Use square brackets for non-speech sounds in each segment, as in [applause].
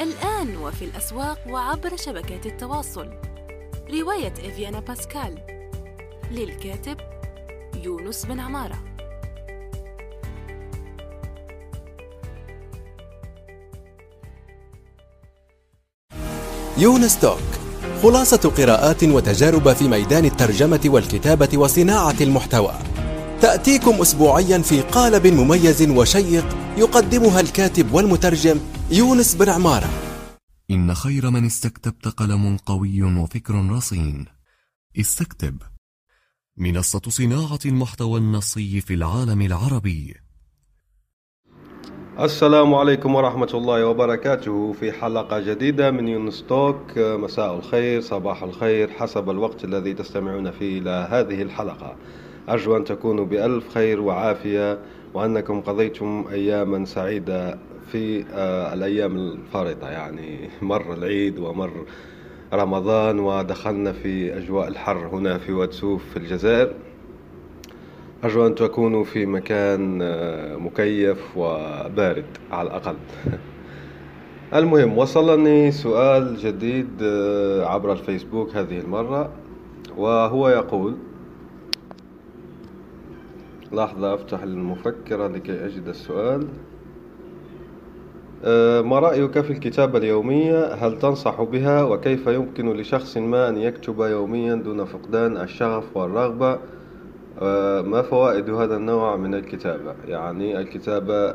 الآن وفي الأسواق وعبر شبكات التواصل. رواية إفيانا باسكال. للكاتب يونس بن عمارة. يونس توك خلاصة قراءات وتجارب في ميدان الترجمة والكتابة وصناعة المحتوى. تأتيكم أسبوعيا في قالب مميز وشيق يقدمها الكاتب والمترجم يونس بن عمارة. إن خير من استكتبت قلم قوي وفكر رصين. استكتب. منصة صناعة المحتوى النصي في العالم العربي. السلام عليكم ورحمة الله وبركاته. في حلقة جديدة من يونس توك. مساء الخير صباح الخير حسب الوقت الذي تستمعون فيه إلى هذه الحلقة. أرجو أن تكونوا بألف خير وعافية وأنكم قضيتم أياما سعيدة. في آه، الأيام الفارطة. يعني مر العيد ومر رمضان ودخلنا في أجواء الحر هنا في واتسوف في الجزائر. أرجو أن تكونوا في مكان آه، مكيف وبارد على الأقل. [laughs] المهم وصلني سؤال جديد آه، عبر الفيسبوك هذه المرة وهو يقول لحظة أفتح المفكرة لكي أجد السؤال. ما رأيك في الكتابة اليومية؟ هل تنصح بها؟ وكيف يمكن لشخص ما أن يكتب يوميا دون فقدان الشغف والرغبة؟ آه، ما فوائد هذا النوع من الكتابة؟ يعني الكتابة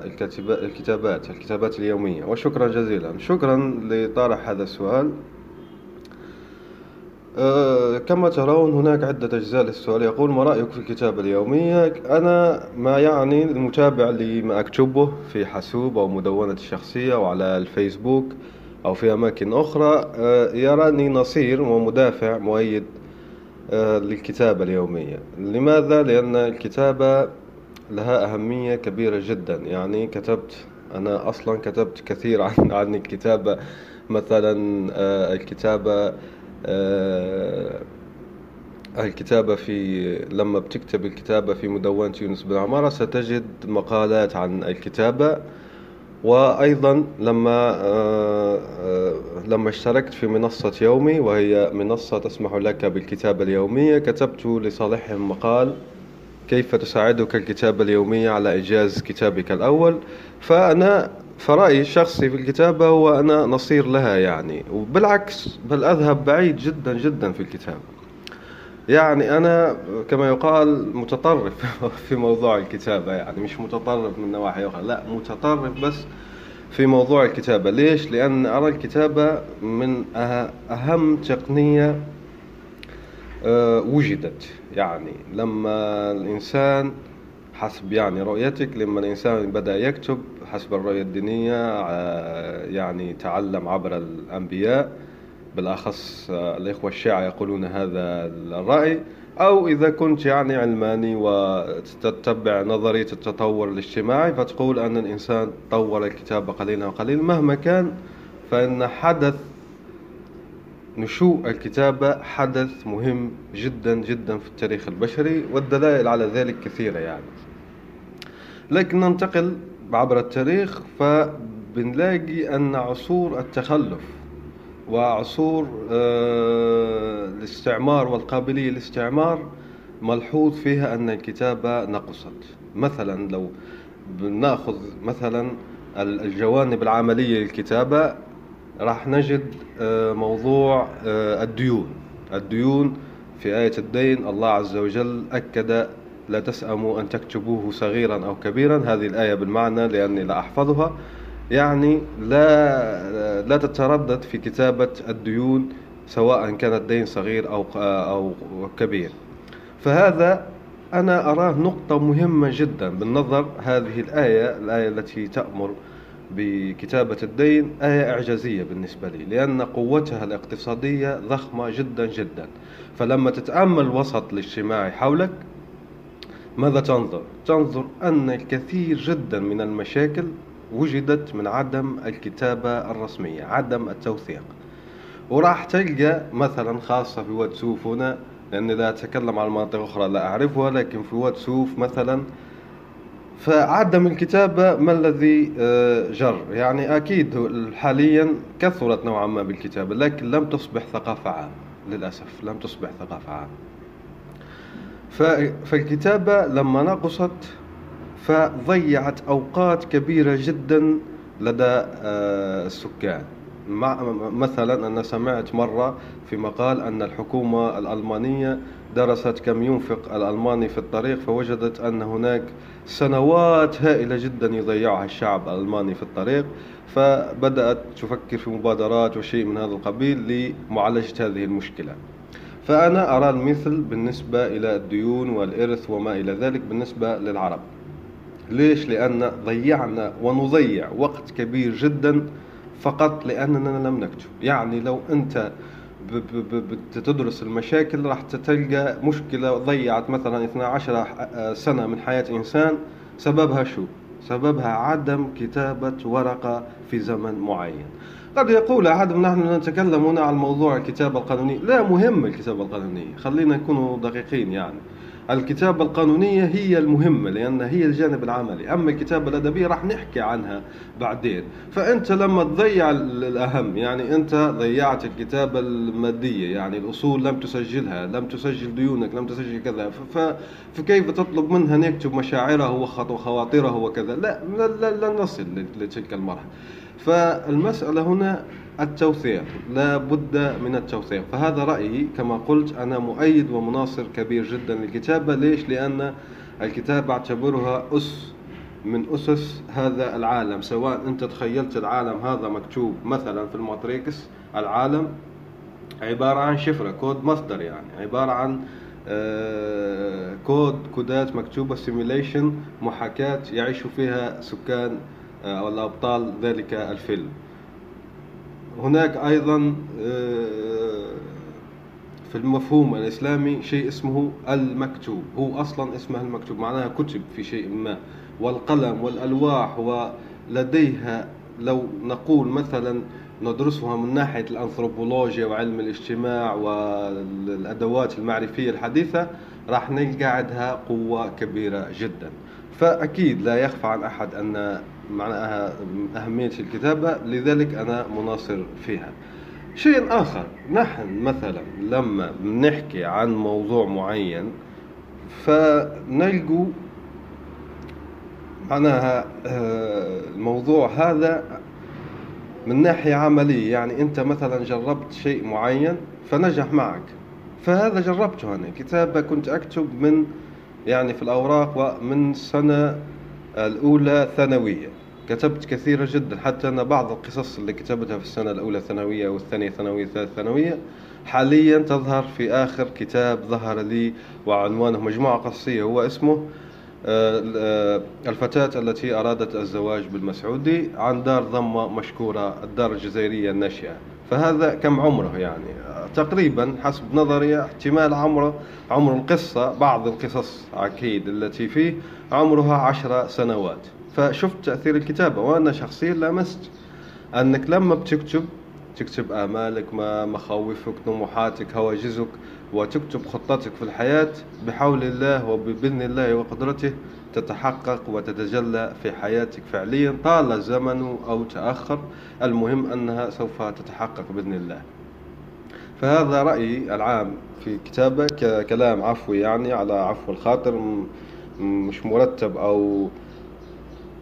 الكتابات الكتابات اليومية وشكرا جزيلا شكرا لطرح هذا السؤال كما ترون هناك عدة أجزاء للسؤال. يقول ما رأيك في الكتابة اليومية أنا ما يعني المتابع لما أكتبه في حاسوب أو مدونتي الشخصية أو على الفيسبوك أو في أماكن أخرى. أه يراني نصير ومدافع مؤيد أه للكتابة اليومية لماذا؟ لأن الكتابة لها أهمية كبيرة جدا. يعني كتبت أنا أصلا كتبت كثير عن [laughs] عن الكتابة. مثلا الكتابة آه، الكتابة في لما بتكتب الكتابة في مدونة يونس بن عمارة ستجد مقالات عن الكتابة. وأيضا لما آه، آه، لما اشتركت في منصة يومي وهي منصة تسمح لك بالكتابة اليومية كتبت لصالحهم مقال كيف تساعدك الكتابة اليومية على إنجاز كتابك الأول؟ فأنا فرأيي الشخصي في الكتابة هو أنا نصير لها يعني وبالعكس بل أذهب بعيد جدا جدا في الكتابة. يعني أنا كما يقال متطرف [laughs] في موضوع الكتابة يعني مش متطرف من نواحي أخرى لا متطرف بس في موضوع الكتابة. ليش؟ لأن أرى الكتابة من أهم تقنية آه، وجدت. يعني لما الإنسان حسب يعني رؤيتك لما الإنسان بدأ يكتب حسب الرؤية الدينية آه، يعني تعلم عبر الأنبياء بالأخص آه، الإخوة الشيعة يقولون هذا الرأي. أو إذا كنت يعني علماني وتتبع نظرية التطور الاجتماعي فتقول أن الإنسان طور الكتابة قليلا وقليلا. مهما كان فإن حدث نشوء الكتابة حدث مهم جدا جدا في التاريخ البشري والدلائل على ذلك كثيرة يعني. لكن ننتقل عبر التاريخ فبنلاقي أن عصور التخلف وعصور آه، الاستعمار والقابلية للاستعمار ملحوظ فيها أن الكتابة نقصت. مثلا لو بناخذ مثلا الجوانب العملية للكتابة راح نجد آه، موضوع آه، الديون. الديون في آية الدين الله عز وجل أكد لا تسأموا أن تكتبوه صغيرا أو كبيرا. هذه الآية بالمعنى لأني لا أحفظها. يعني لا لا تتردد في كتابة الديون سواء كان الدين صغير أو أو كبير. فهذا أنا أراه نقطة مهمة جدا بالنظر. هذه الآية الآية التي تأمر بكتابة الدين آية إعجازية بالنسبة لي لأن قوتها الاقتصادية ضخمة جدا جدا. فلما تتأمل الوسط الاجتماعي حولك ماذا تنظر؟ تنظر أن الكثير جدا من المشاكل وجدت من عدم الكتابة الرسمية عدم التوثيق. وراح تلقى مثلا خاصة في واد سوف هنا لأني لا أتكلم عن مناطق أخرى لا أعرفها لكن في واد سوف مثلا فعدم الكتابة ما الذي آه، جر؟ يعني أكيد حاليا كثرت نوعا ما بالكتابة لكن لم تصبح ثقافة عامة للأسف لم تصبح ثقافة عامة. فالكتابة لما نقصت فضيعت أوقات كبيرة جدا لدى آه، السكان. مثلا أنا سمعت مرة في مقال أن الحكومة الألمانية درست كم ينفق الألماني في الطريق فوجدت أن هناك سنوات هائلة جدا يضيعها الشعب الألماني في الطريق. فبدأت تفكر في مبادرات وشيء من هذا القبيل لمعالجة هذه المشكلة. فأنا أرى المثل بالنسبة إلى الديون والإرث وما إلى ذلك بالنسبة للعرب ليش؟ لأن ضيعنا ونضيع وقت كبير جدا فقط لأننا لم نكتب يعني لو أنت بتدرس المشاكل راح تلقى مشكلة ضيعت مثلا 12 سنة من حياة إنسان سببها شو؟ سببها عدم كتابة ورقة في زمن معين قد يقول أحد نحن نتكلم هنا عن موضوع الكتابة القانونية لا مهم الكتابة القانونية خلينا نكون دقيقين يعني. الكتابة القانونية هي المهمة لأن هي الجانب العملي. أما الكتابة الأدبية راح نحكي عنها بعدين. فأنت لما تضيع الأهم يعني أنت ضيعت الكتابة المادية يعني الأصول لم تسجلها لم تسجل ديونك لم تسجل كذا فكيف تطلب منها أن يكتب مشاعره وخواطره وكذا؟ لا لن نصل لتلك المرحلة. فالمسألة هنا التوثيق لا بد من التوثيق. فهذا رأيي كما قلت أنا مؤيد ومناصر كبير جدا للكتابة. ليش؟ لأن الكتابة أعتبرها أس من أسس هذا العالم. سواء أنت تخيلت العالم هذا مكتوب مثلا في الماتريكس العالم عبارة عن شفرة كود مصدر يعني. عبارة عن آه، كود كودات مكتوبة simulation محاكاة يعيش فيها سكان أو آه، الأبطال ذلك الفيلم. هناك أيضا آه، في المفهوم الإسلامي شيء اسمه المكتوب. هو أصلا اسمه المكتوب معناها كتب في شيء ما. والقلم والألواح ولديها لو نقول مثلا ندرسها من ناحية الأنثروبولوجيا وعلم الاجتماع والأدوات المعرفية الحديثة راح نلقى عندها قوة كبيرة جدا. فأكيد لا يخفى عن أحد أن معناها أهمية الكتابة لذلك أنا مناصر فيها. شيء آخر نحن مثلا لما بنحكي عن موضوع معين فنلقوا معناها آه، الموضوع هذا من ناحية عملية. يعني أنت مثلا جربت شيء معين فنجح معك. فهذا جربته أنا. كتابة كنت أكتب من يعني في الأوراق ومن سنة الأولى ثانوية. كتبت كثيرة جدا حتى أن بعض القصص اللي كتبتها في السنة الأولى ثانوية والثانية ثانوية والثالثة ثانوية حاليا تظهر في آخر كتاب ظهر لي وعنوانه مجموعة قصية هو اسمه آه، آه، الفتاة التي أرادت الزواج بالمسعودي عن دار ضمة مشكورة الدار الجزائرية الناشئة. فهذا كم عمره يعني؟ تقريبا حسب نظري احتمال عمره عمر القصة بعض القصص أكيد التي فيه عمرها عشر سنوات. فشفت تأثير الكتابة وأنا شخصيا لمست. أنك لما بتكتب تكتب آمالك ما مخاوفك طموحاتك هواجسك وتكتب خطتك في الحياة بحول الله وبإذن الله وقدرته تتحقق وتتجلى في حياتك فعليا طال الزمن أو تأخر. المهم أنها سوف تتحقق بإذن الله. فهذا رأيي العام في كتابة ككلام عفوي يعني على عفو الخاطر مش مرتب أو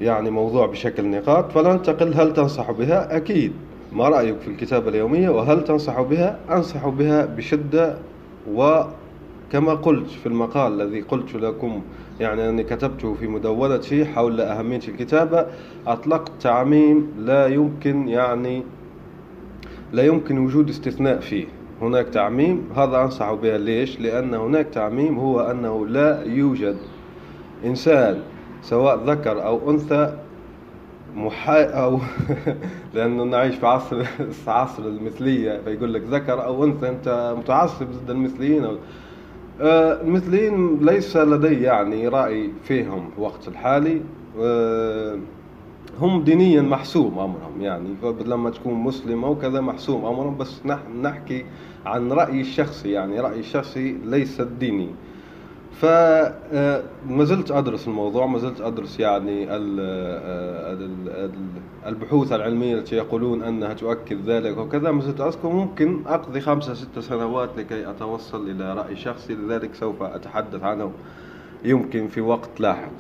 يعني موضوع بشكل نقاط فلننتقل هل تنصح بها؟ أكيد. ما رأيك في الكتابة اليومية؟ وهل تنصح بها؟ أنصح بها بشدة وكما قلت في المقال الذي قلت لكم يعني أني كتبته في مدونتي حول أهمية الكتابة أطلقت تعميم لا يمكن يعني لا يمكن وجود استثناء فيه. هناك تعميم هذا أنصح بها ليش؟ لأن هناك تعميم هو أنه لا يوجد إنسان سواء ذكر أو أنثى محا أو [laughs] لأنه نعيش في عصر [laughs] عصر المثلية فيقول لك ذكر أو أنثى أنت متعصب ضد المثليين أو آه، المثليين ليس لدي يعني رأي فيهم في الوقت الحالي. آه، هم دينيا محسوم أمرهم يعني. لما تكون مسلم أو كذا محسوم أمرهم بس نحن نحكي عن رأيي الشخصي يعني. رأيي الشخصي ليس ديني. فما زلت أدرس الموضوع ما زلت أدرس يعني البحوث العلمية التي يقولون أنها تؤكد ذلك وكذا. ما زلت أذكر ممكن أقضي خمسة ستة سنوات لكي أتوصل إلى رأي شخصي لذلك سوف أتحدث عنه يمكن في وقت لاحق.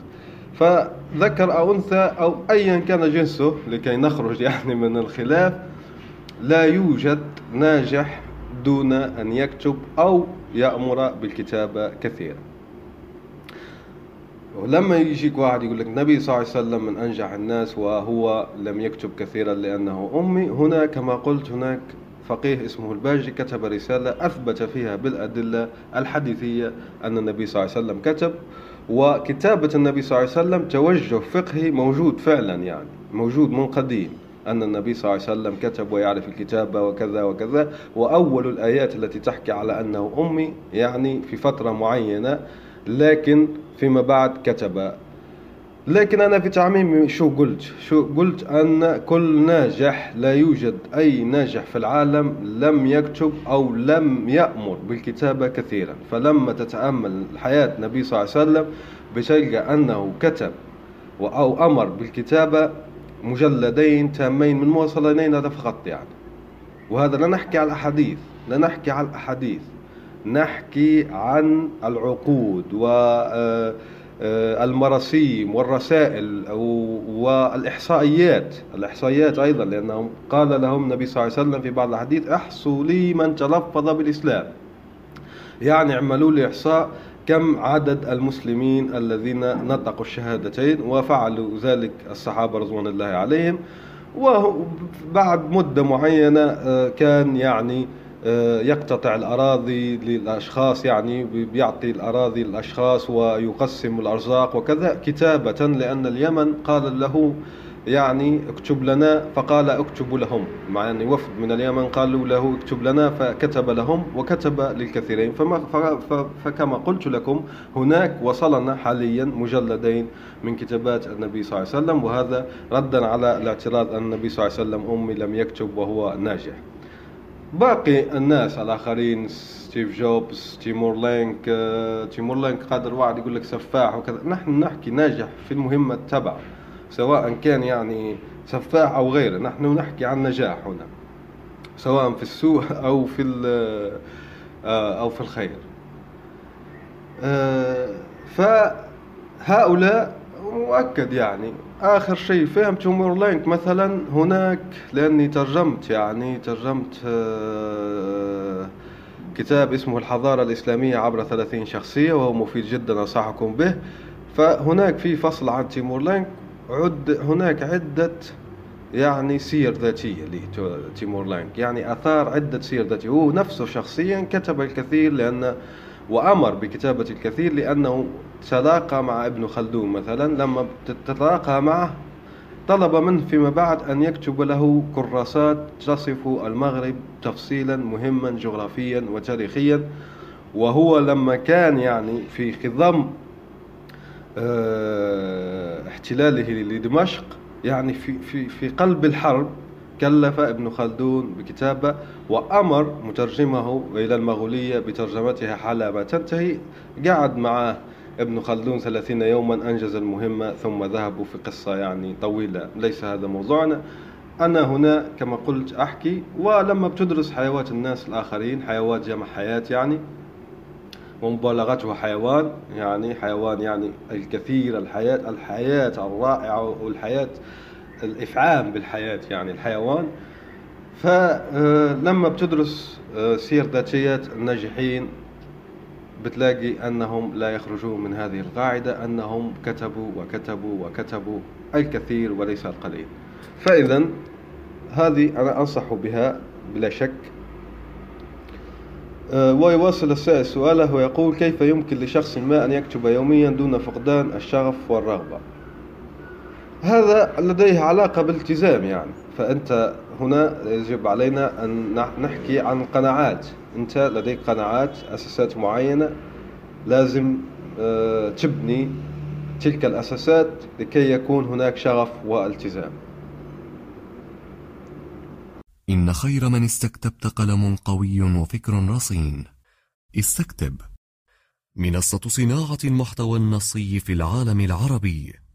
فذكر أو أنثى أو أيا كان جنسه لكي نخرج يعني من الخلاف لا يوجد ناجح دون أن يكتب أو يأمر بالكتابة كثيرا. ولما يجيك واحد يقول لك النبي صلى الله عليه وسلم من أنجح الناس وهو لم يكتب كثيرا لأنه أمي هنا كما قلت هناك فقيه اسمه الباجي كتب رسالة أثبت فيها بالأدلة الحديثية أن النبي صلى الله عليه وسلم كتب وكتابة النبي صلى الله عليه وسلم توجه فقهي موجود فعلا يعني موجود من قديم أن النبي صلى الله عليه وسلم كتب ويعرف الكتابة وكذا وكذا وأول الآيات التي تحكي على أنه أمي يعني في فترة معينة لكن فيما بعد كتب. لكن أنا في تعميمي شو قلت؟ شو قلت أن كل ناجح لا يوجد أي ناجح في العالم لم يكتب أو لم يأمر بالكتابة كثيرا. فلما تتأمل حياة النبي صلى الله عليه وسلم بتلقى أنه كتب أو أمر بالكتابة مجلدين تامين من موصلين هذا فقط يعني. وهذا لا نحكي على الأحاديث لا نحكي على الأحاديث. نحكي عن العقود و آه، آه، المراسيم والرسائل والإحصائيات. الإحصائيات أيضا لأنهم قال لهم النبي صلى الله عليه وسلم في بعض الحديث أحصوا لي من تلفظ بالإسلام. يعني اعملوا لي إحصاء كم عدد المسلمين الذين نطقوا الشهادتين وفعلوا ذلك الصحابة رضوان الله عليهم. وبعد مدة معينة آه، كان يعني يقتطع الأراضي للأشخاص يعني بيعطي الأراضي للأشخاص ويقسم الأرزاق وكذا. كتابة لأن اليمن قال له يعني اكتب لنا فقال اكتب لهم. مع أن وفد من اليمن قالوا له اكتب لنا فكتب لهم وكتب للكثيرين. فما فكما قلت لكم هناك وصلنا حاليا مجلدين من كتابات النبي صلى الله عليه وسلم وهذا ردا على الاعتراض أن النبي صلى الله عليه وسلم أمي لم يكتب وهو ناجح. باقي الناس الآخرين ستيف جوبز تيمور لينك آه، تيمور لينك قادر واحد يقول لك سفاح وكذا. نحن نحكي ناجح في المهمة تبعه سواء كان يعني سفاح أو غيره نحن نحكي عن نجاح هنا سواء في السوء [laughs] أو في آه، أو في الخير. آه، فهؤلاء مؤكد يعني. آخر شيء فهمت تيمور لينك مثلا هناك لأني ترجمت يعني ترجمت آه، كتاب اسمه الحضارة الإسلامية عبر 30 شخصية وهو مفيد جدا أنصحكم به. فهناك في فصل عن تيمور لينك عد هناك عدة يعني سير ذاتية لتيمور لينك. يعني أثار عدة سير ذاتية. هو نفسه شخصيا كتب الكثير لأن وأمر بكتابة الكثير لأنه تلاقى مع ابن خلدون مثلا لما تتلاقى معه طلب منه فيما بعد أن يكتب له كراسات تصف المغرب تفصيلا مهما جغرافيا وتاريخيا. وهو لما كان يعني في خضم آه احتلاله لدمشق يعني في في في قلب الحرب كلف ابن خلدون بكتابة وأمر مترجمه إلى المغولية بترجمتها حال ما تنتهي. قعد معه ابن خلدون ثلاثين يوما أنجز المهمة ثم ذهبوا في قصة يعني طويلة. ليس هذا موضوعنا. أنا هنا كما قلت أحكي ولما بتدرس حيوات الناس الآخرين حيوات جمع حياة يعني ومبالغته حيوان يعني حيوان يعني الكثير الحياة الحياة الرائعة والحياة الإفعام بالحياة يعني الحيوان. فلما بتدرس آه، سير ذاتيات الناجحين بتلاقي أنهم لا يخرجون من هذه القاعدة أنهم كتبوا وكتبوا وكتبوا الكثير وليس القليل. فإذا هذه أنا أنصح بها بلا شك. آه، ويواصل السائل سؤاله ويقول كيف يمكن لشخص ما أن يكتب يوميا دون فقدان الشغف والرغبة؟ هذا لديه علاقة بالالتزام يعني. فأنت هنا يجب علينا أن نحكي عن قناعات. أنت لديك قناعات أساسات معينة لازم آه، تبني تلك الأساسات لكي يكون هناك شغف والتزام. إن خير من استكتبت قلم قوي وفكر رصين. استكتب. منصة صناعة المحتوى النصي في العالم العربي.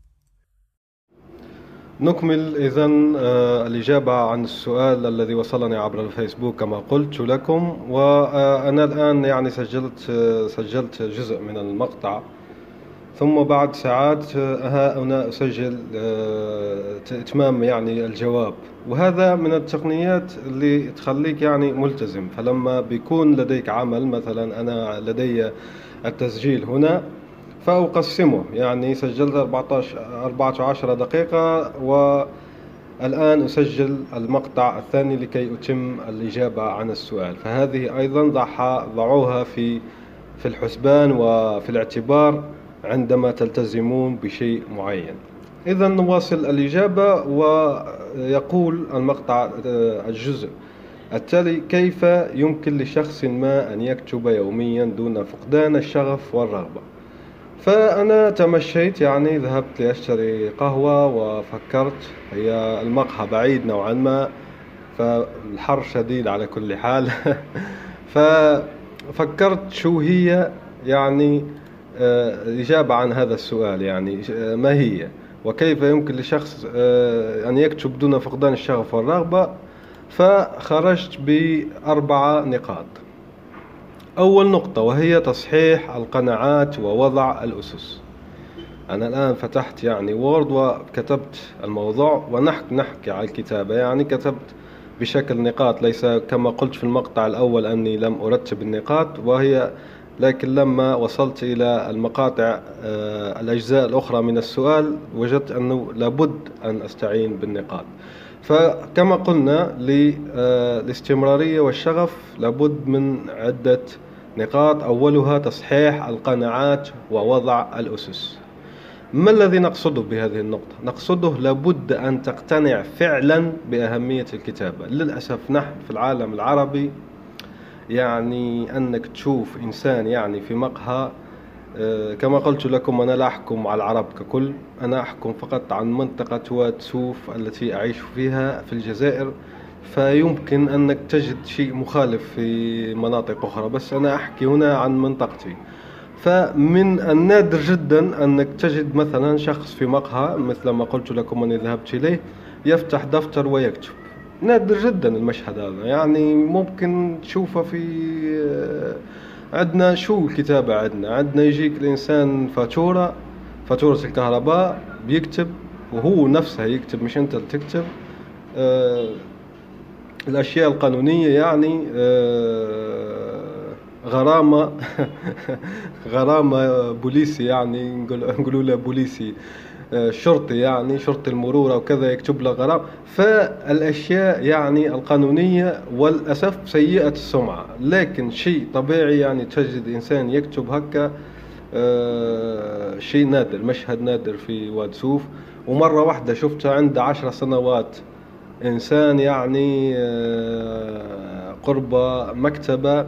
نكمل إذا آه، الإجابة عن السؤال الذي وصلني عبر الفيسبوك كما قلت لكم وأنا الآن يعني سجلت آه، سجلت جزء من المقطع. ثم بعد ساعات ها هنا أسجل آه، إتمام يعني الجواب. وهذا من التقنيات اللي تخليك يعني ملتزم. فلما بيكون لديك عمل مثلا أنا لدي التسجيل هنا فأقسمه. يعني سجلت 14 14 دقيقة والآن أسجل المقطع الثاني لكي أتم الإجابة عن السؤال. فهذه أيضا ضعوها في في الحسبان وفي الاعتبار عندما تلتزمون بشيء معين. إذا نواصل الإجابة ويقول المقطع آه، الجزء التالي كيف يمكن لشخص ما أن يكتب يوميا دون فقدان الشغف والرغبة؟ فأنا تمشيت يعني ذهبت لأشتري قهوة وفكرت هي المقهى بعيد نوعا ما فالحر شديد على كل حال. [laughs] ففكرت شو هي يعني الإجابة عن هذا السؤال يعني ما هي؟ وكيف يمكن لشخص آه، أن يكتب دون فقدان الشغف والرغبة؟ فخرجت بأربعة نقاط. أول نقطة وهي تصحيح القناعات ووضع الأسس. أنا الآن فتحت يعني وورد وكتبت الموضوع ونحكي نحكي على الكتابة. يعني كتبت بشكل نقاط ليس كما قلت في المقطع الأول أني لم أرتب النقاط وهي لكن لما وصلت إلى المقاطع آه، الأجزاء الأخرى من السؤال وجدت أنه لابد أن أستعين بالنقاط. فكما قلنا للاستمرارية آه، والشغف لابد من عدة نقاط. أولها تصحيح القناعات ووضع الأسس. ما الذي نقصده بهذه النقطة؟ نقصده لابد أن تقتنع فعلا بأهمية الكتابة. للأسف نحن في العالم العربي يعني أنك تشوف إنسان يعني في مقهى كما قلت لكم أنا لا أحكم على العرب ككل. أنا أحكم فقط عن منطقة واد سوف التي أعيش فيها في الجزائر. فيمكن أنك تجد شيء مخالف في مناطق أخرى بس أنا أحكي هنا عن منطقتي. فمن النادر جدا أنك تجد مثلا شخص في مقهى مثل ما قلت لكم أني ذهبت إليه يفتح دفتر ويكتب. نادر جدا المشهد هذا. يعني ممكن تشوفه في آه، عندنا شو الكتابة عندنا؟ عندنا يجيك الإنسان فاتورة فاتورة الكهرباء بيكتب وهو نفسه يكتب مش أنت اللي تكتب. آه الأشياء القانونية يعني آه غرامة [laughs] غرامة بوليسي يعني نقولوا له بوليسي. شرطي يعني شرطي المرور أو كذا يكتب له غرام. فالأشياء يعني القانونية والأسف سيئة السمعة. لكن شيء طبيعي يعني تجد إنسان يكتب هكا آه شيء نادر مشهد نادر في واد سوف. ومرة واحدة شفتها عنده عشر سنوات إنسان يعني آه قرب مكتبة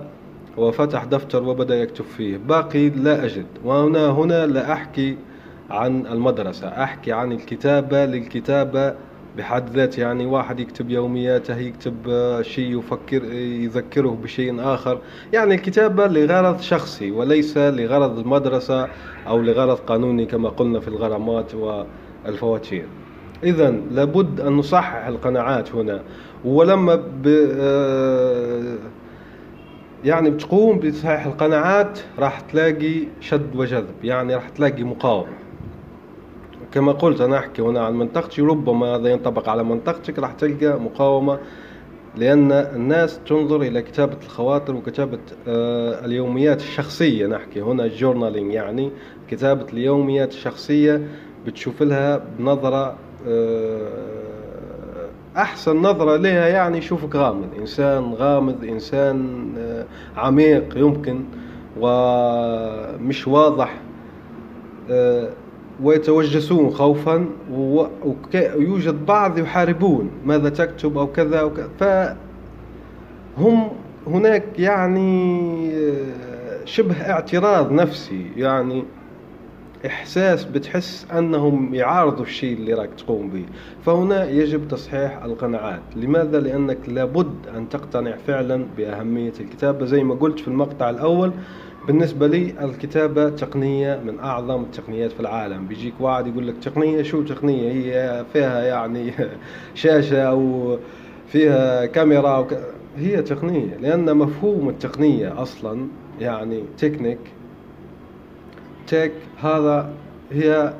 وفتح دفتر وبدأ يكتب فيه. باقي لا أجد. وهنا هنا لا أحكي عن المدرسة أحكي عن الكتابة للكتابة بحد ذات يعني واحد يكتب يومياته يكتب شيء يفكر يذكره بشيء آخر. يعني الكتابة لغرض شخصي وليس لغرض المدرسة أو لغرض قانوني كما قلنا في الغرامات والفواتير. إذا لابد أن نصحح القناعات هنا. ولما ب يعني بتقوم بتصحيح القناعات راح تلاقي شد وجذب يعني راح تلاقي مقاومة. كما قلت أنا أحكي هنا عن منطقتي. ربما هذا ينطبق على منطقتك راح تلقى مقاومة لأن الناس تنظر إلى كتابة الخواطر وكتابة آه، اليوميات الشخصية. نحكي هنا جورنالينج يعني كتابة اليوميات الشخصية بتشوف لها بنظرة آه، أحسن نظرة لها يعني يشوفك غامض إنسان غامض إنسان آه، عميق يمكن ومش واضح ويتوجسون خوفا ويوجد بعض يحاربون ماذا تكتب أو كذا وكذا فهم هناك يعني آه، شبه اعتراض نفسي يعني إحساس بتحس أنهم يعارضوا الشيء اللي راك تقوم به. فهنا يجب تصحيح القناعات. لماذا؟ لأنك لابد أن تقتنع فعلا بأهمية الكتابة. زي ما قلت في المقطع الأول بالنسبة لي الكتابة تقنية من أعظم التقنيات في العالم. بيجيك واحد يقول لك تقنية شو تقنية؟ هي فيها يعني [laughs] شاشة أو فيها كاميرا وك... هي تقنية لأن مفهوم التقنية أصلا يعني تكنيك تك هذا هي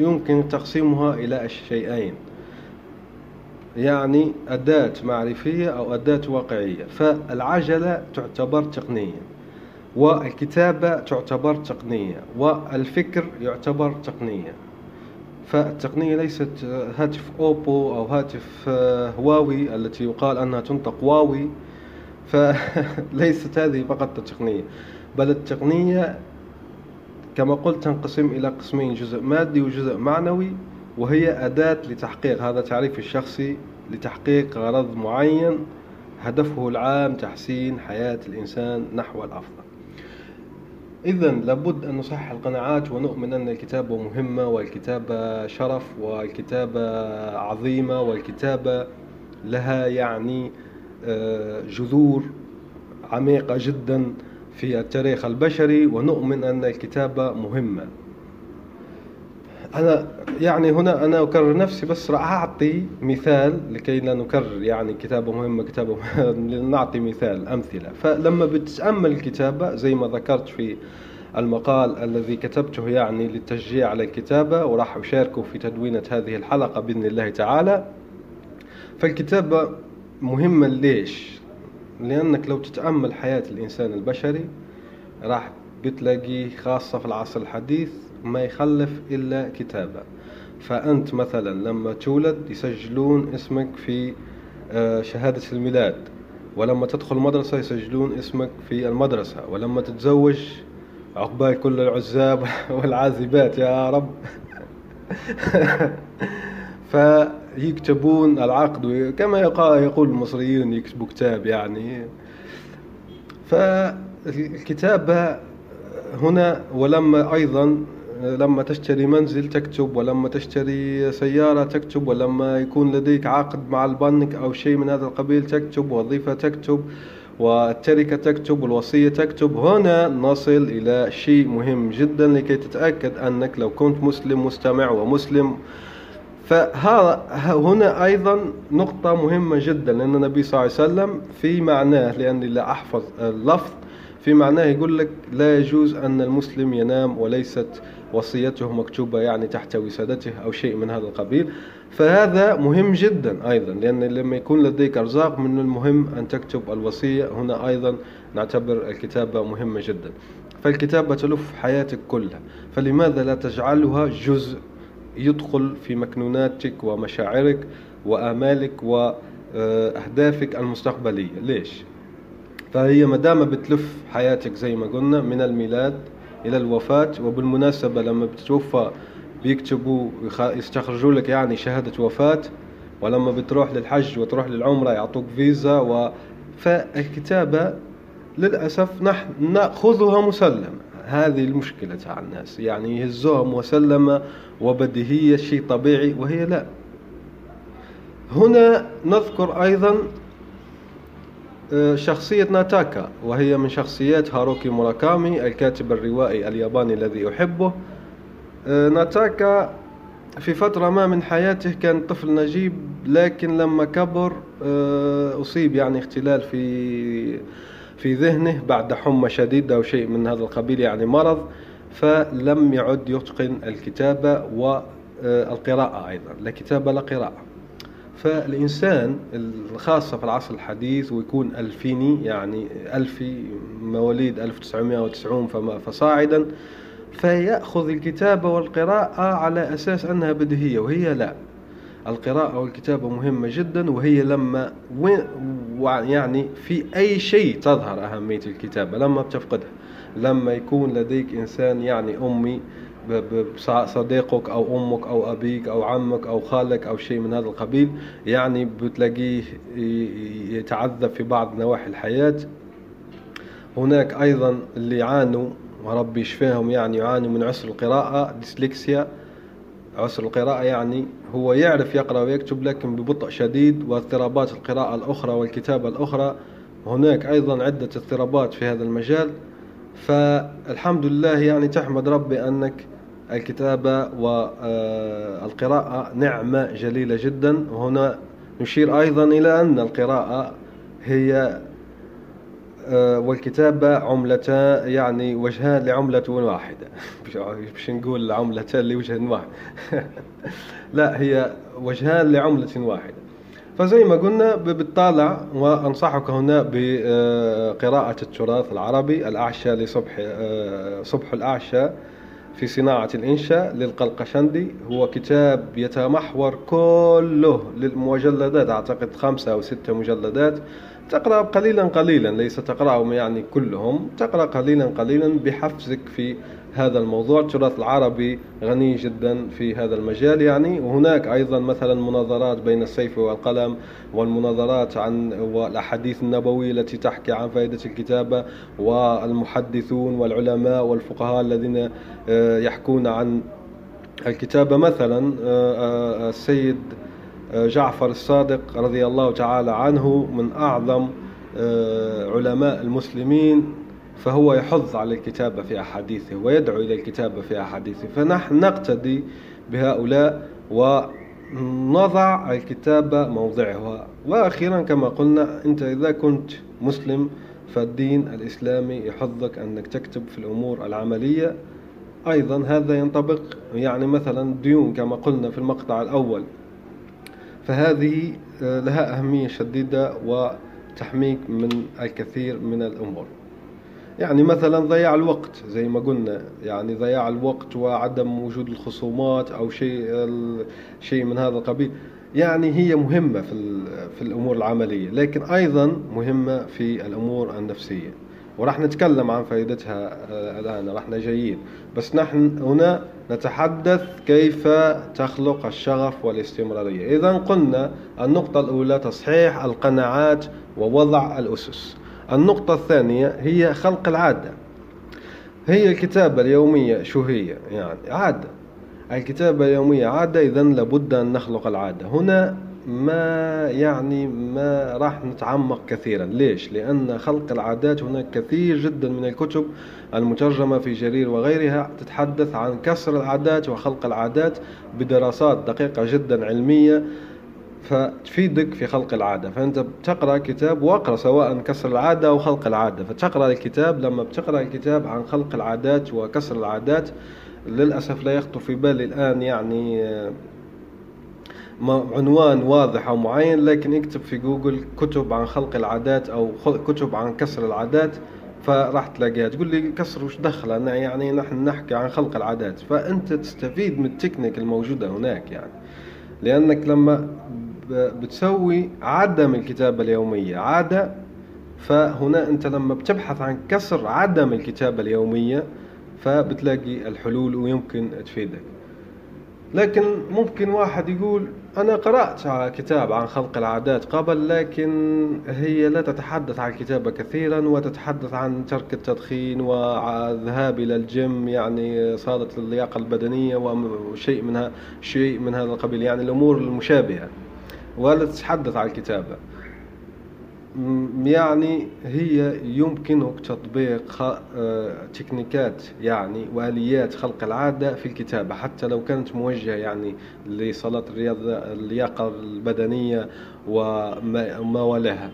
يمكن تقسيمها إلى شيئين يعني أداة معرفية أو أداة واقعية. فالعجلة تعتبر تقنية والكتابة تعتبر تقنية والفكر يعتبر تقنية. فالتقنية ليست هاتف أوبو أو هاتف هواوي التي يقال أنها تنطق واوي فليست [laughs] هذه فقط التقنية بل التقنية كما قلت تنقسم إلى قسمين جزء مادي وجزء معنوي وهي أداة لتحقيق هذا تعريف الشخصي لتحقيق غرض معين هدفه العام تحسين حياة الإنسان نحو الأفضل. إذا لابد أن نصحح القناعات ونؤمن أن الكتابة مهمة والكتابة شرف والكتابة عظيمة والكتابة لها يعني آه، جذور عميقة جدا في التاريخ البشري ونؤمن أن الكتابة مهمة. أنا يعني هنا أنا أكرر نفسي بس راح أعطي مثال لكي لا نكرر يعني كتابة مهمة كتابة مهمة [laughs] نعطي مثال أمثلة فلما بتتأمل الكتابة زي ما ذكرت في المقال الذي كتبته يعني للتشجيع على الكتابة وراح أشاركه في تدوينة هذه الحلقة بإذن الله تعالى فالكتابة مهمة ليش؟ لأنك لو تتأمل حياة الإنسان البشري راح بتلاقيه خاصة في العصر الحديث ما يخلف إلا كتابة. فأنت مثلا لما تولد يسجلون اسمك في آه، شهادة الميلاد ولما تدخل مدرسة يسجلون اسمك في المدرسة ولما تتزوج عقبال كل العزاب [laughs] والعازبات يا رب. [laughs] فيكتبون العقد كما يقول المصريون يكتبوا كتاب يعني. فالكتابة هنا ولما أيضا لما تشتري منزل تكتب ولما تشتري سيارة تكتب ولما يكون لديك عقد مع البنك أو شيء من هذا القبيل تكتب وظيفة تكتب والتركة تكتب والوصية تكتب. هنا نصل إلى شيء مهم جدا لكي تتأكد أنك لو كنت مسلم مستمع ومسلم. فهذا هنا أيضا نقطة مهمة جدا لأن النبي صلى الله عليه وسلم في معناه لأني لا أحفظ اللفظ في معناه يقول لك لا يجوز أن المسلم ينام وليست وصيته مكتوبة يعني تحت وسادته أو شيء من هذا القبيل. فهذا مهم جدا أيضا لأن لما يكون لديك أرزاق من المهم أن تكتب الوصية هنا أيضا نعتبر الكتابة مهمة جدا. فالكتابة تلف حياتك كلها فلماذا لا تجعلها جزء يدخل في مكنوناتك ومشاعرك وآمالك وأهدافك المستقبلية؟ ليش؟ فهي مدام بتلف حياتك زي ما قلنا من الميلاد إلى الوفاة وبالمناسبة لما بتتوفى بيكتبوا يستخرجوا لك يعني شهادة وفاة ولما بتروح للحج وتروح للعمرة يعطوك فيزا و فالكتابة للأسف نحن نأخذها مسلمة. هذه المشكلة تاع الناس. يعني يهزوها مسلمة وبديهية شيء طبيعي وهي لا. هنا نذكر أيضا آه، شخصية ناتاكا وهي من شخصيات هاروكي موراكامي الكاتب الروائي الياباني الذي أحبه. آه، ناتاكا في فترة ما من حياته كان طفل نجيب لكن لما كبر آه، أصيب يعني اختلال في في ذهنه بعد حمى شديدة أو شيء من هذا القبيل يعني مرض فلم يعد يتقن الكتابة والقراءة أيضا. لا كتابة لا قراءة. فالإنسان الخاصة في العصر الحديث ويكون ألفيني يعني ألفي مواليد 1990 فما فصاعدا فيأخذ الكتابة والقراءة على أساس أنها بديهية وهي لا. القراءة والكتابة مهمة جدا وهي لما يعني في أي شيء تظهر أهمية الكتابة لما بتفقدها لما يكون لديك إنسان يعني أمي بصديقك أو أمك أو أبيك أو عمك أو خالك أو شيء من هذا القبيل يعني بتلاقيه يتعذب في بعض نواحي الحياة. هناك أيضا اللي يعانوا وربي يشفيهم يعني يعانوا من عسر القراءة ديسلكسيا عسر القراءة يعني هو يعرف يقرأ ويكتب لكن ببطء شديد واضطرابات القراءة الأخرى والكتابة الأخرى. هناك أيضا عدة اضطرابات في هذا المجال. فالحمد لله يعني تحمد ربي أنك الكتابة والقراءة نعمة جليلة جدا. وهنا نشير أيضا إلى أن القراءة هي آه، والكتابة عملتان يعني وجهان لعملة واحدة. [laughs] مش نقول عملتان لوجه واحد. [laughs] لا هي وجهان لعملة واحدة. فزي ما قلنا بتطالع وأنصحك هنا بقراءة التراث العربي الأعشى لصبح آه، صبح الأعشى. في صناعة الإنشاء للقلقشندي هو كتاب يتمحور كله للمجلدات أعتقد خمسة أو ستة مجلدات. تقرأ قليلا قليلا ليس تقرأهم يعني كلهم. تقرأ قليلا قليلا بحفزك في هذا الموضوع. التراث العربي غني جدا في هذا المجال يعني. وهناك أيضا مثلا مناظرات بين السيف والقلم والمناظرات عن والأحاديث النبوية التي تحكي عن فائدة الكتابة والمحدثون والعلماء والفقهاء الذين آه، يحكون عن الكتابة. مثلا آه، آه، السيد جعفر الصادق رضي الله تعالى عنه من أعظم علماء المسلمين. فهو يحض على الكتابة في أحاديثه ويدعو إلى الكتابة في أحاديثه. فنحن نقتدي بهؤلاء ونضع الكتابة موضعها وأخيرا كما قلنا أنت إذا كنت مسلم فالدين الإسلامي يحضك أنك تكتب في الأمور العملية. أيضا هذا ينطبق يعني مثلا ديون كما قلنا في المقطع الأول. فهذه لها أهمية شديدة وتحميك من الكثير من الأمور. يعني مثلا ضياع الوقت زي ما قلنا يعني ضياع الوقت وعدم وجود الخصومات أو شيء شيء من هذا القبيل. يعني هي مهمة في في الأمور العملية لكن أيضا مهمة في الأمور النفسية. وراح نتكلم عن فائدتها آه، الآن راح جايين بس نحن هنا نتحدث كيف تخلق الشغف والاستمرارية. اذا قلنا النقطة الأولى تصحيح القناعات ووضع الأسس. النقطة الثانية هي خلق العادة. هي الكتابة اليومية شو هي يعني عادة. الكتابة اليومية عادة إذا لابد أن نخلق العادة. هنا ما يعني ما راح نتعمق كثيرا. ليش؟ لأن خلق العادات هناك كثير جدا من الكتب المترجمة في جرير وغيرها تتحدث عن كسر العادات وخلق العادات بدراسات دقيقة جدا علمية. فتفيدك في خلق العادة. فأنت بتقرأ كتاب واقرأ سواء كسر العادة أو خلق العادة. فتقرأ الكتاب لما بتقرأ الكتاب عن خلق العادات وكسر العادات للأسف لا يخطر في بالي الآن يعني آه، عنوان واضح أو معين لكن اكتب في جوجل كتب عن خلق العادات أو كتب عن كسر العادات فراح تلاقيها. تقول لي كسر وش دخل؟ أنا يعني نحن نحكي عن خلق العادات. فأنت تستفيد من التكنيك الموجودة هناك يعني. لأنك لما بتسوي عدم الكتابة اليومية. عادة فهنا أنت لما بتبحث عن كسر عدم الكتابة اليومية فبتلاقي الحلول ويمكن تفيدك. لكن ممكن واحد يقول أنا قرأت على كتاب عن خلق العادات قبل لكن هي لا تتحدث عن الكتابة كثيرا وتتحدث عن ترك التدخين والذهاب إلى الجيم يعني صالة اللياقة البدنية وشيء منها شيء من هذا القبيل يعني الأمور المشابهة. ولا تتحدث عن الكتابة. يعني هي يمكنك تطبيق آه، تكنيكات يعني وآليات خلق العادة في الكتابة حتى لو كانت موجهة يعني لصلاة الرياضه اللياقة البدنية وما ولاها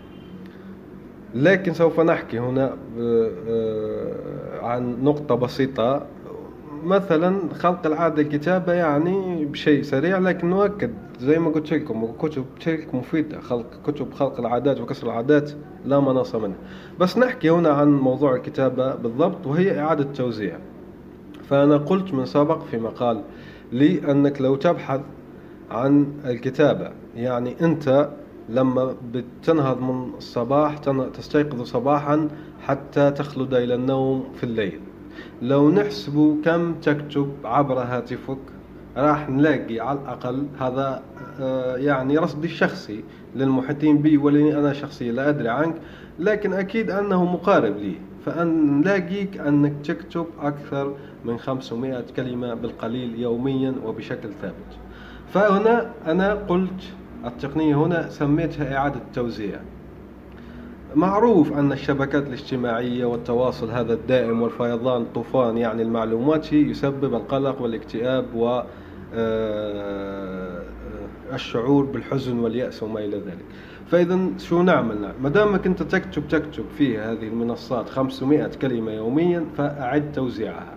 لكن سوف نحكي هنا آه، آه، عن نقطة بسيطة. مثلا خلق العادة الكتابة يعني بشيء سريع لكن نؤكد زي ما قلت لكم كتب تلك مفيدة خلق كتب خلق العادات وكسر العادات لا مناص منها بس نحكي هنا عن موضوع الكتابة بالضبط وهي إعادة توزيع. فأنا قلت من سبق في مقال لي أنك لو تبحث عن الكتابة يعني أنت لما بتنهض من الصباح تستيقظ صباحا حتى تخلد إلى النوم في الليل. لو نحسب كم تكتب عبر هاتفك راح نلاقي على الأقل هذا آه، يعني رصدي الشخصي للمحيطين بي ولاني أنا شخصيا لا أدري عنك لكن أكيد أنه مقارب لي. فأن نلاقيك أنك تكتب أكثر من 500 كلمة بالقليل يوميا وبشكل ثابت. فهنا أنا قلت التقنية هنا سميتها إعادة توزيع. معروف أن الشبكات الاجتماعية والتواصل هذا الدائم والفيضان طوفان يعني المعلومات يسبب القلق والاكتئاب و آه، الشعور بالحزن واليأس وما إلى ذلك. فإذا شو نعمل؟ ما دامك أنت تكتب تكتب في هذه المنصات 500 كلمة يوميا فأعد توزيعها.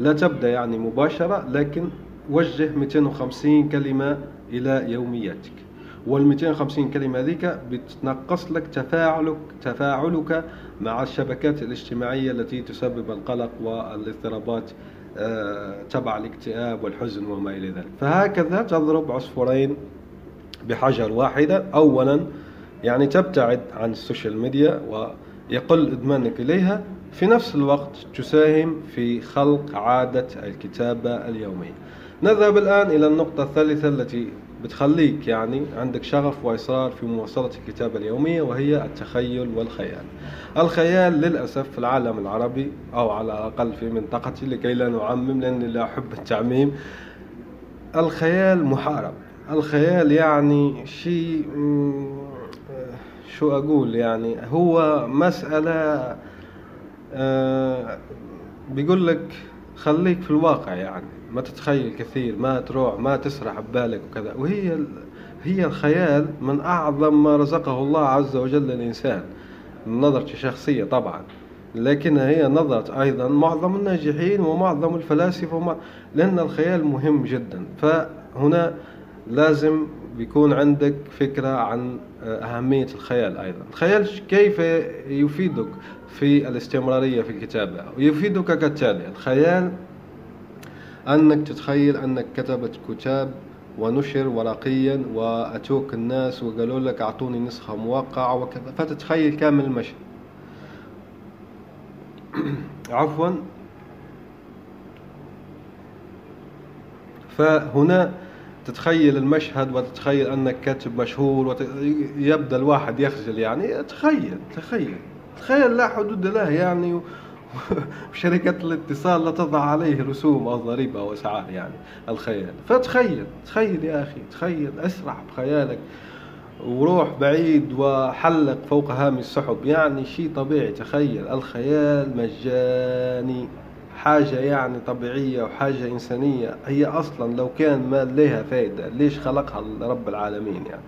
لا تبدأ يعني مباشرة لكن وجه 250 كلمة إلى يومياتك. وال 250 كلمة ذيك بتنقص لك تفاعلك تفاعلك مع الشبكات الاجتماعية التي تسبب القلق والاضطرابات آه، تبع الاكتئاب والحزن وما إلى ذلك. فهكذا تضرب عصفورين بحجر واحدة. أولا يعني تبتعد عن ال social media ويقل إدمانك إليها. في نفس الوقت تساهم في خلق عادة الكتابة اليومية. نذهب الآن إلى النقطة الثالثة التي بتخليك يعني عندك شغف وإصرار في مواصلة الكتابة اليومية وهي التخيل والخيال. الخيال للأسف في العالم العربي أو على الأقل في منطقتي لكي لا نعمم لأني لا أحب التعميم. الخيال محارب. الخيال يعني شيء شو أقول يعني هو مسألة آه، بيقول لك خليك في الواقع يعني. ما تتخيل كثير ما تروح ما تسرح ببالك وكذا. وهي هي الخيال من أعظم ما رزقه الله عز وجل للإنسان من نظرتي الشخصية طبعا. لكنها هي نظرة أيضا معظم الناجحين ومعظم الفلاسفة. لأن الخيال مهم جدا. فهنا لازم بيكون عندك فكرة عن أهمية الخيال أيضا. الخيال كيف يفيدك في الاستمرارية في الكتابة؟ يفيدك كالتالي. الخيال أنك تتخيل أنك كتبت كتاب ونشر ورقيا وأتوك الناس وقالوا لك أعطوني نسخة موقعة وكذا فتتخيل كامل المشهد. [clears throat] عفوا. فهنا تتخيل المشهد وتتخيل أنك كاتب مشهور ويبدأ الواحد يخجل يعني. تخيل تخيل تخيل لا حدود له يعني. [laughs] وشركة الاتصال لا تضع عليه رسوم أو ضريبة أو أسعار يعني. الخيال. فتخيل تخيل يا أخي تخيل. اسرح بخيالك وروح بعيد وحلق فوق هامي السحب يعني. شيء طبيعي. تخيل. الخيال مجاني. حاجة يعني طبيعية وحاجة إنسانية هي أصلا لو كان ما لها فائدة ليش خلقها رب العالمين يعني؟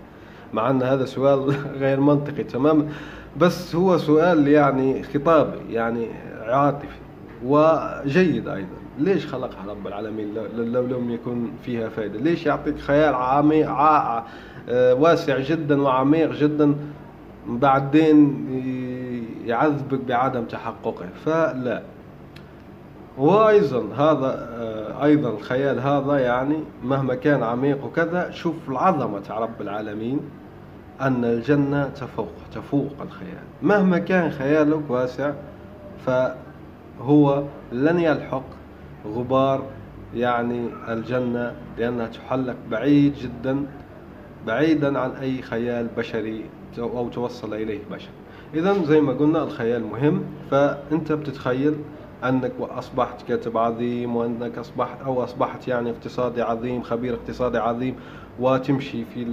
مع أن هذا سؤال [laughs] غير منطقي تماما بس هو سؤال يعني خطابي يعني عاطفي وجيد أيضا. ليش خلقها رب العالمين لو لم يكن فيها فائدة ليش يعطيك خيال عميق آه، واسع جدا وعميق جدا بعدين يعذبك بعدم تحققه؟ فلا. وأيضا هذا آه، أيضا الخيال هذا يعني مهما كان عميق وكذا شوف العظمة رب العالمين أن الجنة تفوق تفوق الخيال. مهما كان خيالك واسع فهو لن يلحق غبار يعني الجنة لأنها تحلق بعيد جدا بعيدا عن أي خيال بشري أو توصل إليه بشر. اذا زي ما قلنا الخيال مهم فأنت بتتخيل أنك أصبحت كاتب عظيم وأنك أصبحت أو أصبحت يعني اقتصادي عظيم خبير اقتصادي عظيم وتمشي في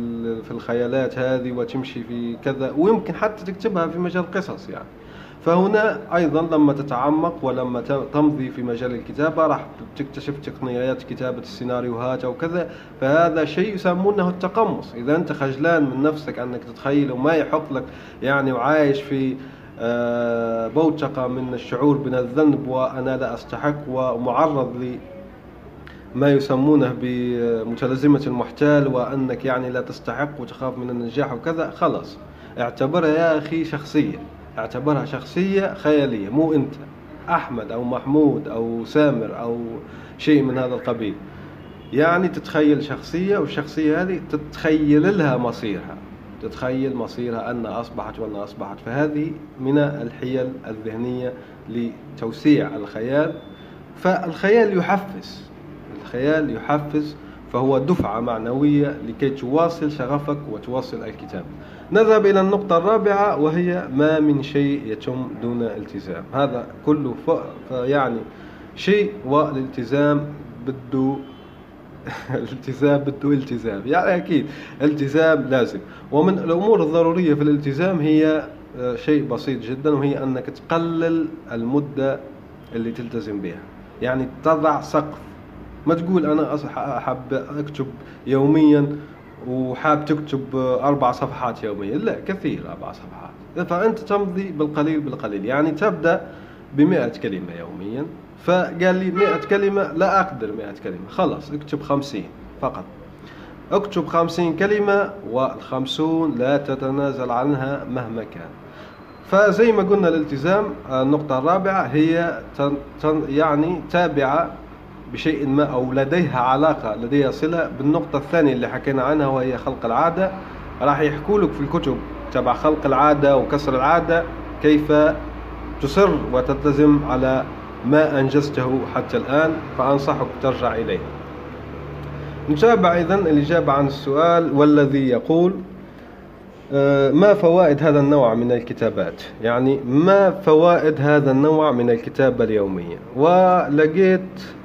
في الخيالات هذه وتمشي في كذا ويمكن حتى تكتبها في مجال قصص يعني. فهنا أيضا لما تتعمق ولما تمضي في مجال الكتابة راح تكتشف تقنيات كتابة السيناريوهات أو كذا. فهذا شيء يسمونه التقمص. إذا أنت خجلان من نفسك أنك تتخيل وما يحق لك يعني وعايش في بوتقة من الشعور من الذنب وأنا لا أستحق ومعرض لي ما يسمونه بمتلازمة المحتال وأنك يعني لا تستحق وتخاف من النجاح وكذا. خلاص اعتبرها يا أخي شخصية. اعتبرها شخصية خيالية مو أنت. أحمد أو محمود أو سامر أو شيء من هذا القبيل. يعني تتخيل شخصية والشخصية هذه تتخيل لها مصيرها. تتخيل مصيرها أنها أصبحت وأنها أصبحت. فهذه من الحيل الذهنية لتوسيع الخيال. فالخيال يحفز الخيال يحفز فهو دفعة معنوية لكي تواصل شغفك وتواصل الكتاب. نذهب إلى النقطة الرابعة وهي ما من شيء يتم دون التزام. هذا كله يعني شيء والالتزام بده [laughs] الالتزام بده التزام. يعني أكيد التزام لازم. ومن الأمور الضرورية في الالتزام هي آه، شيء بسيط جدا وهي أنك تقلل المدة اللي تلتزم بها. يعني تضع سقف. ما تقول أنا أحب أكتب يوميا وحاب تكتب أربع صفحات يوميا. لا كثير أربع صفحات. فأنت تمضي بالقليل بالقليل. يعني تبدأ بمئة كلمة يوميا. فقال لي مئة كلمة لا أقدر مئة كلمة. خلاص اكتب خمسين فقط. اكتب خمسين كلمة والخمسون لا تتنازل عنها مهما كان. فزي ما قلنا الالتزام النقطة الرابعة هي يعني تابعة بشيء ما أو لديها علاقة لديها صلة بالنقطة الثانية اللي حكينا عنها وهي خلق العادة. راح يحكوا لك في الكتب تبع خلق العادة وكسر العادة كيف تصر وتلتزم على ما أنجزته حتى الآن فأنصحك ترجع إليه. نتابع إذن الإجابة عن السؤال والذي يقول آه، ما فوائد هذا النوع من الكتابات؟ يعني ما فوائد هذا النوع من الكتابة اليومية ولقيت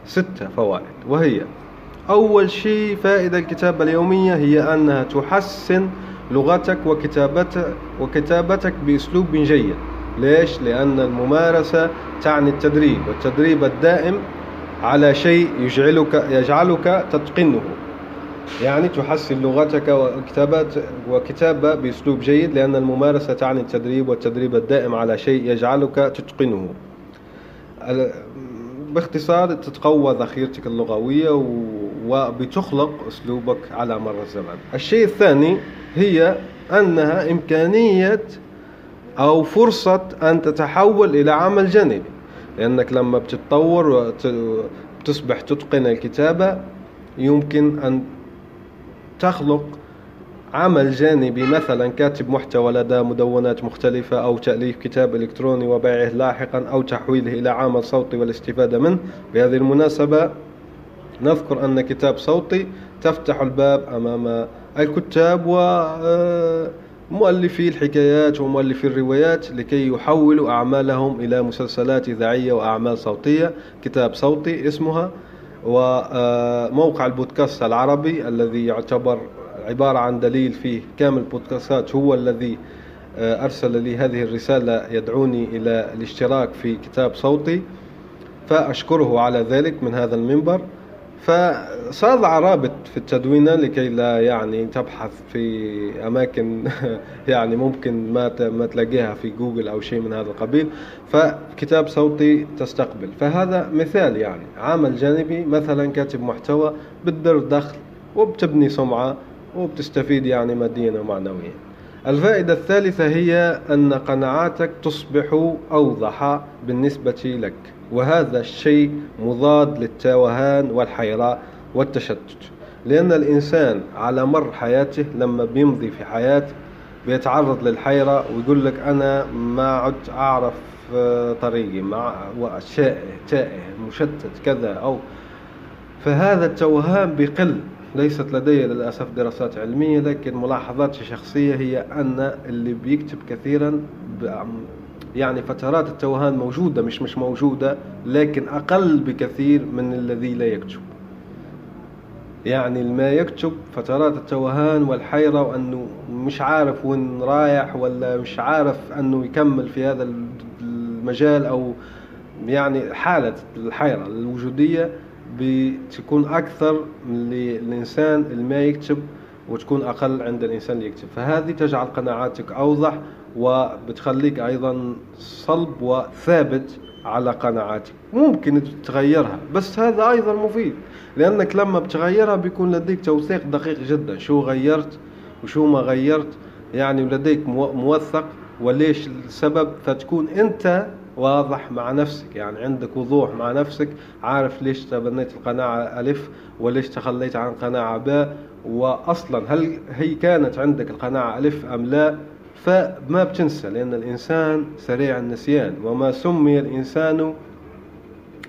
ستة فوائد وهي أول شيء فائدة الكتابة اليومية هي أنها تحسن لغتك وكتابتك وكتابتك بأسلوب جيد. ليش؟ لأن الممارسة تعني التدريب والتدريب الدائم على شيء يجعلك يجعلك تتقنه. يعني تحسن لغتك وكتابات وكتابة بأسلوب جيد لأن الممارسة تعني التدريب والتدريب الدائم على شيء يجعلك تتقنه. باختصار تتقوى ذخيرتك اللغوية وبتخلق أسلوبك على مر الزمن. الشيء الثاني هي أنها إمكانية أو فرصة أن تتحول إلى عمل جانبي. لأنك لما بتتطور وتصبح تتقن الكتابة يمكن أن تخلق عمل جانبي مثلا كاتب محتوى لدى مدونات مختلفة أو تأليف كتاب إلكتروني وبيعه لاحقا أو تحويله إلى عمل صوتي والاستفادة منه. بهذه المناسبة نذكر أن كتاب صوتي تفتح الباب أمام الكتاب و آه، مؤلفي الحكايات ومؤلفي الروايات لكي يحولوا أعمالهم إلى مسلسلات إذاعية وأعمال صوتية. كتاب صوتي اسمها وموقع البودكاست العربي الذي يعتبر عبارة عن دليل فيه كامل البودكاستات هو الذي آه، أرسل لي هذه الرسالة يدعوني إلى الاشتراك في كتاب صوتي. فأشكره على ذلك من هذا المنبر. فصار رابط في التدوينة لكي لا يعني تبحث في أماكن [laughs] يعني ممكن ما ما تلاقيها في جوجل أو شيء من هذا القبيل فكتاب صوتي تستقبل. فهذا مثال يعني. عمل جانبي مثلا كاتب محتوى بتدر دخل وبتبني سمعة وبتستفيد يعني ماديا ومعنويا. الفائدة الثالثة هي أن قناعاتك تصبح أوضح بالنسبة لك. وهذا الشيء مضاد للتوهان والحيرة والتشتت. لأن الإنسان على مر حياته لما بيمضي في حياته بيتعرض للحيرة ويقول لك أنا ما عدت أعرف آه، طريقي مع وشائع تائه مشتت كذا أو فهذا التوهان بقل ليست لدي للأسف دراسات علمية لكن ملاحظاتي الشخصية هي أن اللي بيكتب كثيرا يعني فترات التوهان موجودة مش مش موجودة لكن أقل بكثير من الذي لا يكتب يعني ما يكتب فترات التوهان والحيرة وأنه مش عارف وين رايح ولا مش عارف أنه يكمل في هذا المجال أو يعني حالة الحيرة الوجودية بتكون أكثر من الإنسان اللي ما يكتب وتكون أقل عند الإنسان اللي يكتب فهذه تجعل قناعاتك أوضح وبتخليك أيضا صلب وثابت على قناعاتك. ممكن تغيرها بس هذا أيضا مفيد لأنك لما بتغيرها بيكون لديك توثيق دقيق جدا. شو غيرت وشو ما غيرت يعني لديك موثق وليش السبب؟ فتكون أنت واضح مع نفسك يعني عندك وضوح مع نفسك عارف ليش تبنيت القناعة ألف وليش تخليت عن قناعة باء وأصلا هل هي كانت عندك القناعة ألف أم لا؟ فما بتنسى لأن الإنسان سريع النسيان وما سمي الإنسان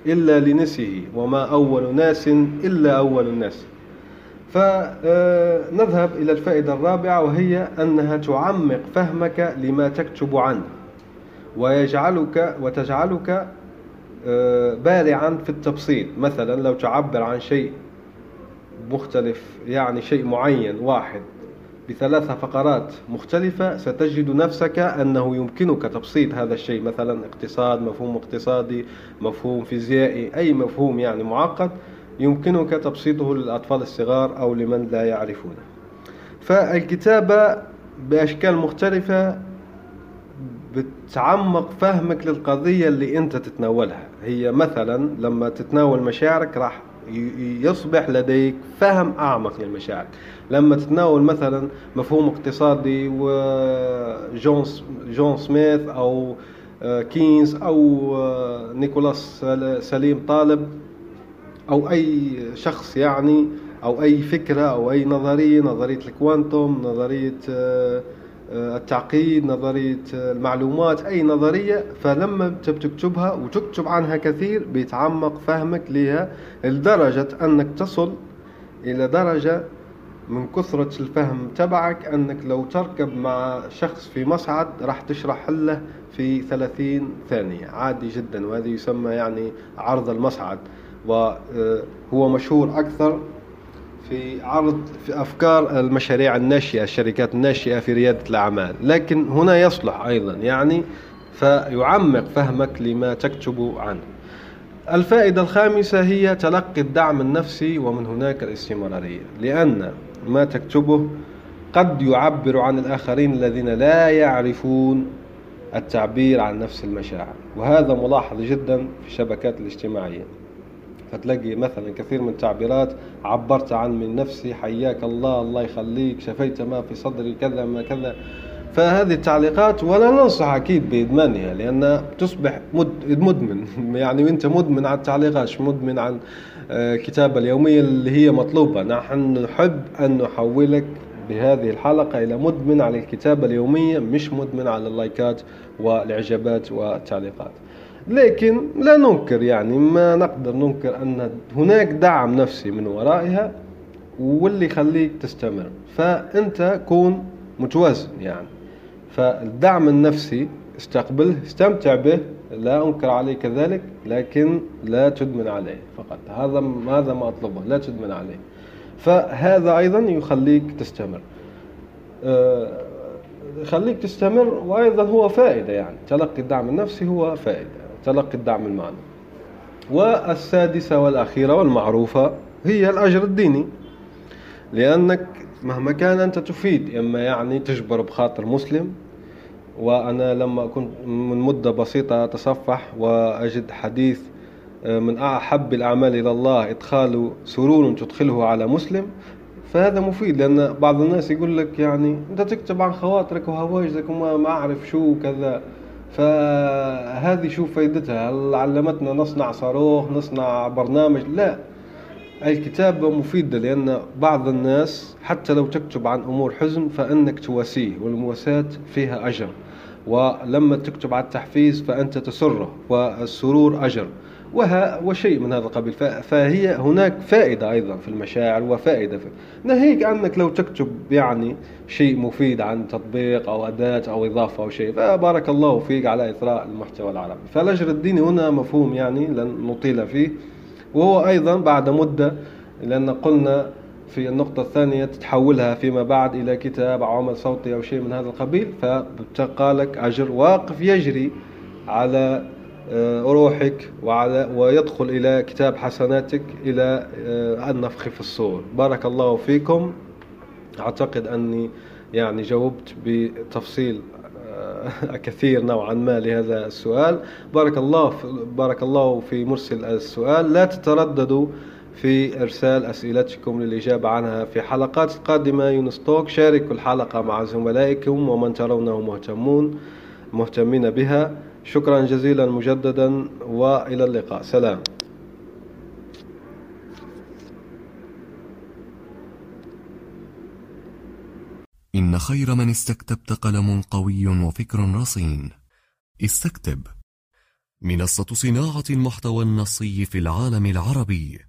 إلا لنسيه وما أول ناس إلا أول الناس. فنذهب إلى الفائدة الرابعة وهي أنها تعمق فهمك لما تكتب عنه ويجعلك وتجعلك آه، بارعا في التبسيط. مثلا لو تعبر عن شيء مختلف يعني شيء معين واحد بثلاثة فقرات مختلفة ستجد نفسك أنه يمكنك تبسيط هذا الشيء مثلا اقتصاد مفهوم اقتصادي مفهوم فيزيائي أي مفهوم يعني معقد يمكنك تبسيطه للأطفال الصغار أو لمن لا يعرفونه. فالكتابة بأشكال مختلفة بتعمق فهمك للقضية اللي أنت تتناولها. هي مثلا لما تتناول مشاعرك راح يصبح لديك فهم أعمق للمشاعر. لما تتناول مثلا مفهوم اقتصادي وجون جون سميث أو آه، كينز أو آه، نيكولاس نسيم طالب أو أي شخص يعني أو أي فكرة أو أي نظرية نظرية ال quantum نظرية آه، التعقيد نظرية آه، المعلومات أي نظرية فلما تكتبها وتكتب عنها كثير بيتعمق فهمك لها لدرجة أنك تصل إلى درجة من كثرة الفهم تبعك أنك لو تركب مع شخص في مصعد راح تشرح له في 30 ثانية. عادي جدا وهذا يسمى يعني عرض المصعد. وهو مشهور أكثر في عرض في أفكار المشاريع الناشئة الشركات الناشئة في ريادة الأعمال. لكن هنا يصلح أيضا يعني فيعمق فهمك لما تكتب عنه. الفائدة الخامسة هي تلقي الدعم النفسي ومن هناك الاستمرارية. لأن ما تكتبه قد يعبر عن الآخرين الذين لا يعرفون التعبير عن نفس المشاعر. وهذا ملاحظ جدا في الشبكات الاجتماعية. فتلاقي مثلا كثير من التعبيرات عبرت عن من نفسي حياك الله الله يخليك شفيت ما في صدري كذا ما كذا. فهذه التعليقات ولا ننصح أكيد بإدمانها لأن تصبح مدمن. [laughs] يعني وانت مدمن على التعليقات مدمن عن الكتابة آه، اليومية اللي هي مطلوبة. نحن نحب أن نحولك بهذه الحلقة إلى مدمن على الكتابة اليومية مش مدمن على اللايكات والإعجابات والتعليقات. لكن لا ننكر يعني ما نقدر ننكر أن هناك دعم نفسي من ورائها واللي يخليك تستمر. فأنت كون متوازن يعني. فالدعم النفسي استقبله استمتع به لا أنكر عليه كذلك لكن لا تدمن عليه فقط. هذا هذا ما أطلبه؟ لا تدمن عليه. فهذا أيضا يخليك تستمر. أه يخليك تستمر وأيضا هو فائدة يعني. تلقي الدعم النفسي هو فائدة تلقي الدعم المعنوي والسادسة والأخيرة والمعروفة هي الأجر الديني. لأنك مهما كان أنت تفيد إما يعني تجبر بخاطر مسلم وأنا لما كنت من مدة بسيطة أتصفح وأجد حديث آه، من أحب الأعمال إلى الله إدخال سرور تدخله على مسلم. فهذا مفيد لأن بعض الناس يقول لك يعني أنت تكتب عن خواطرك وهواجزك وما ما أعرف شو كذا فهذه شو فائدتها هل علمتنا نصنع صاروخ نصنع برنامج؟ لا. الكتابة مفيدة لأن بعض الناس حتى لو تكتب عن أمور حزن فإنك تواسيه والمواساة فيها أجر. ولما تكتب على التحفيز فأنت تسره والسرور أجر. وها وشيء من هذا القبيل. فهي هناك فائدة أيضا في المشاعر وفائدة في ناهيك أنك لو تكتب يعني شيء مفيد عن تطبيق أو أداة أو إضافة أو شيء فبارك الله فيك على إثراء المحتوى العربي. فالأجر الديني هنا مفهوم يعني لن نطيل فيه. وهو أيضا بعد مدة لأن قلنا في النقطة الثانية تتحولها فيما بعد إلى كتاب أو عمل صوتي أو شيء من هذا القبيل فبتقى لك أجر واقف يجري على آه، روحك وعلى ويدخل إلى كتاب حسناتك إلى آه، النفخ في الصور. بارك الله فيكم. أعتقد أني يعني جاوبت بتفصيل آه، [laughs] كثير نوعا ما لهذا السؤال. بارك الله بارك الله في مرسل السؤال. لا تترددوا في إرسال أسئلتكم للإجابة عنها في حلقات قادمة. يونستوك شاركوا الحلقة مع زملائكم ومن ترونه مهتمون مهتمين بها. شكرا جزيلا مجددا وإلى اللقاء. سلام. إن خير من استكتبت قلم قوي وفكر رصين. استكتب. منصة صناعة المحتوى النصي في العالم العربي.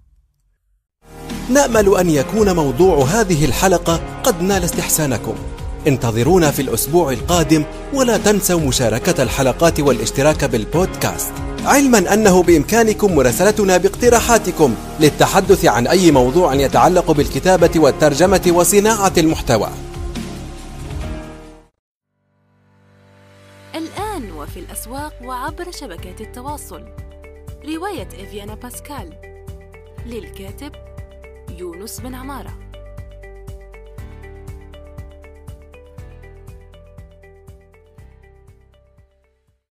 نأمل أن يكون موضوع هذه الحلقة قد نال استحسانكم. انتظرونا في الأسبوع القادم ولا تنسوا مشاركة الحلقات والاشتراك بالبودكاست. علما أنه بإمكانكم مراسلتنا باقتراحاتكم للتحدث عن أي موضوع يتعلق بالكتابة والترجمة وصناعة المحتوى. الآن وفي الأسواق وعبر شبكات التواصل. رواية إفيانا باسكال. للكاتب يونس بن عمارة.